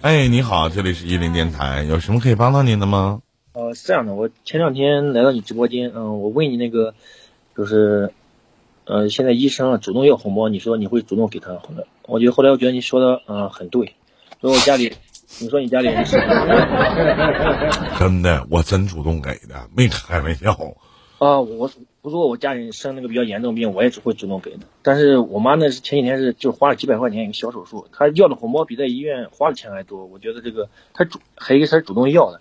哎，你好，这里是伊林电台，有什么可以帮到您的吗？呃，是这样的，我前两天来到你直播间，嗯、我问你那个，就是，呃，现在医生啊主动要红包，你说你会主动给他，后来我觉得后来我觉得你说的嗯、很对，所以我家里，你说你家里人是，真的，我真主动给的，没开玩笑。啊，我不说我家人生那个比较严重病，我也只会主动给的。但是我妈那是前几天是就花了几百块钱一个小手术，她要的红包比在医院花的钱还多。我觉得这个她主还有一个她是主动要的。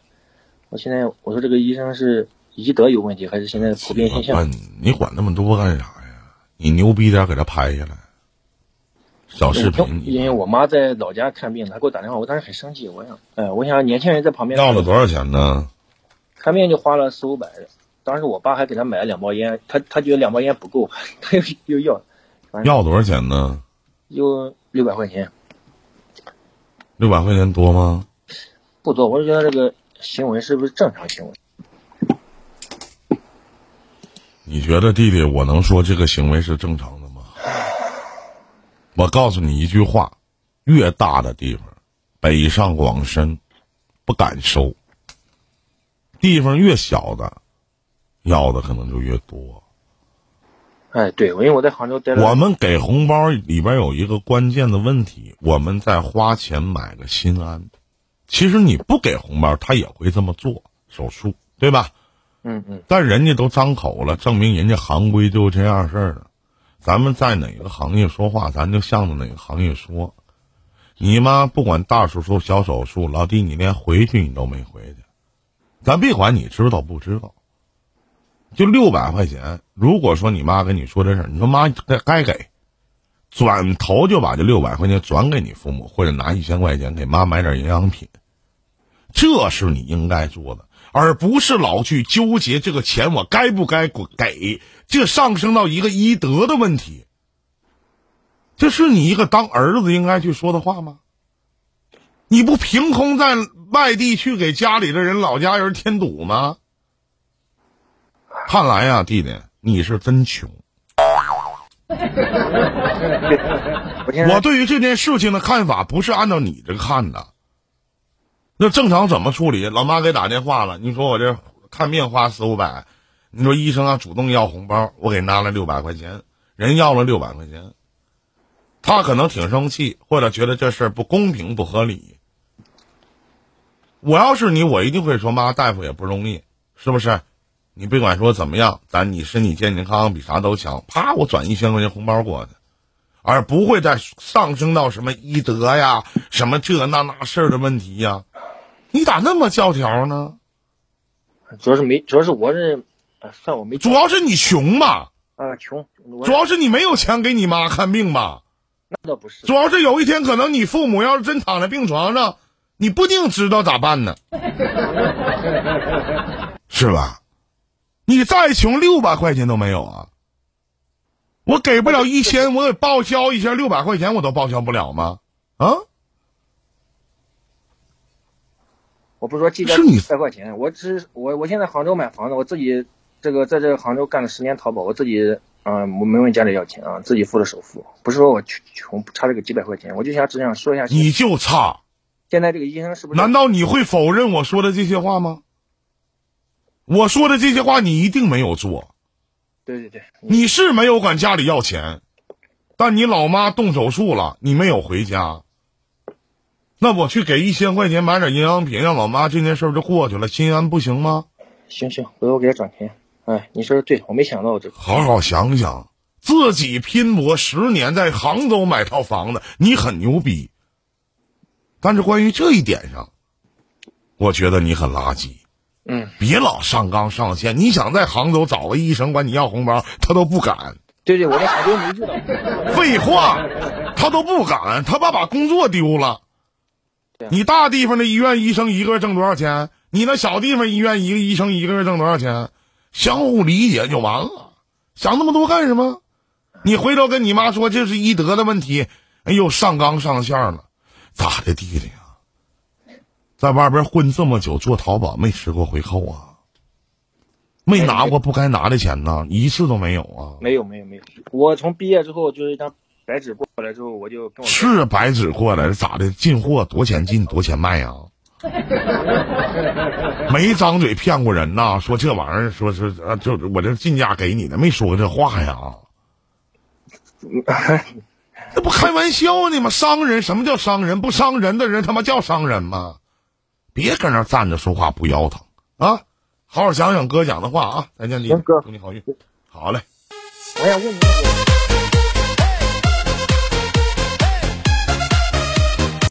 我现在我说这个医生是医德有问题，还是现在普遍现象？你管那么多干啥呀？你牛逼点，给他拍下来，小视频因为我妈在老家看病，她给我打电话，我当时很生气，我想，哎，我想年轻人在旁边要了多少钱呢？看病就花了四五百，当时我爸还给他买了两包烟，他他觉得两包烟不够，他又又要，要多少钱呢？就六百块钱，六百块钱多吗？不多，我就觉得这个行为是不是正常行为？你觉得弟弟，我能说这个行为是正常的吗？我告诉你一句话：越大的地方，北上广深，不敢收；地方越小的，要的可能就越多。哎，对，因为我在杭州待了，我们给红包里边有一个关键的问题，我们在花钱买个心安。其实你不给红包，他也会这么做手术，对吧？嗯嗯，但人家都张口了，证明人家行规就这样事儿了。咱们在哪个行业说话，咱就向着哪个行业说。你妈不管大手术、小手术，老弟，你连回去你都没回去。咱别管你知道不知道，就六百块钱。如果说你妈跟你说这事，你说妈该该给，转头就把这六百块钱转给你父母，或者拿一千块钱给妈买点营养品，这是你应该做的。而不是老去纠结这个钱我该不该给，这上升到一个医德的问题。这是你一个当儿子应该去说的话吗？你不凭空在外地去给家里的人、老家人添堵吗？看来呀、弟弟，你是真穷。我对于这件事情的看法不是按照你这个看的。那正常怎么处理？老妈给打电话了，你说我这看病花四五百，你说医生啊主动要红包，我给拿了六百块钱，人要了六百块钱，他可能挺生气，或者觉得这事儿不公平不合理。我要是你，我一定会说妈，大夫也不容易，是不是？你别管说怎么样，咱你身体健健康康比啥都强，啪，我转一千块钱红包过去。而不会再上升到什么医德呀、什么这那那事儿的问题呀。你咋那么教条呢？主要是没，主要是我这，啊，算我没主要是你穷嘛，啊穷，主要是你没有钱给你妈看病吧，那倒不是主，要是有一天可能你父母要是真躺在病床上，你不定知道咋办呢，是吧？你再穷，六百块钱都没有啊！我给不了一千，我给报销一下六百块钱，我都报销不了吗？啊？我不是说计较是你几百块钱，我只是我我现在杭州买房子，我自己这个在这杭州干了十年淘宝，我自己啊、我没问家里要钱啊，自己付的首付，不是说我穷穷差这个几百块钱，我就想只想说一下，你就差。现在这个医生是不是？难道你会否认我说的这些话吗？我说的这些话你一定没有做，对对对，你是没有管家里要钱，但你老妈动手术了，你没有回家。那我去给一千块钱买点营养品，让老妈这件事儿就过去了，心安不行吗？行行，回头我给她转钱。哎，你说的对，我没想到这个。好好想想，自己拼搏十年在杭州买套房子，你很牛逼。但是关于这一点上，我觉得你很垃圾。嗯，别老上纲上线。你想在杭州找个医生管你要红包，他都不敢。对对，我在杭州没遇到。废话，他都不敢，他怕把工作丢了。你大地方的医院医生一个月挣多少钱？你那小地方医院一个医生一个月挣多少钱？相互理解就完了，想那么多干什么？你回头跟你妈说这是医德的问题，哎呦，上纲上线了，咋的，弟弟啊？在外边混这么久，做淘宝没吃过回扣啊？没拿过不该拿的钱呢，一次都没有啊！没有没有没有，我从毕业之后就是一张白纸过来之后，我就跟我是白纸过来咋的？进货多钱进多钱卖呀？没张嘴骗过人呐！说这玩意儿，说是啊，就我这进价给你的，没说过这话呀。那不开玩笑呢吗？商人什么叫商人？不商人的人他妈叫商人吗？别搁那站着说话不腰疼啊！好好想想哥讲的话啊！再见，弟弟，行哥祝你好运。好嘞。我想问你。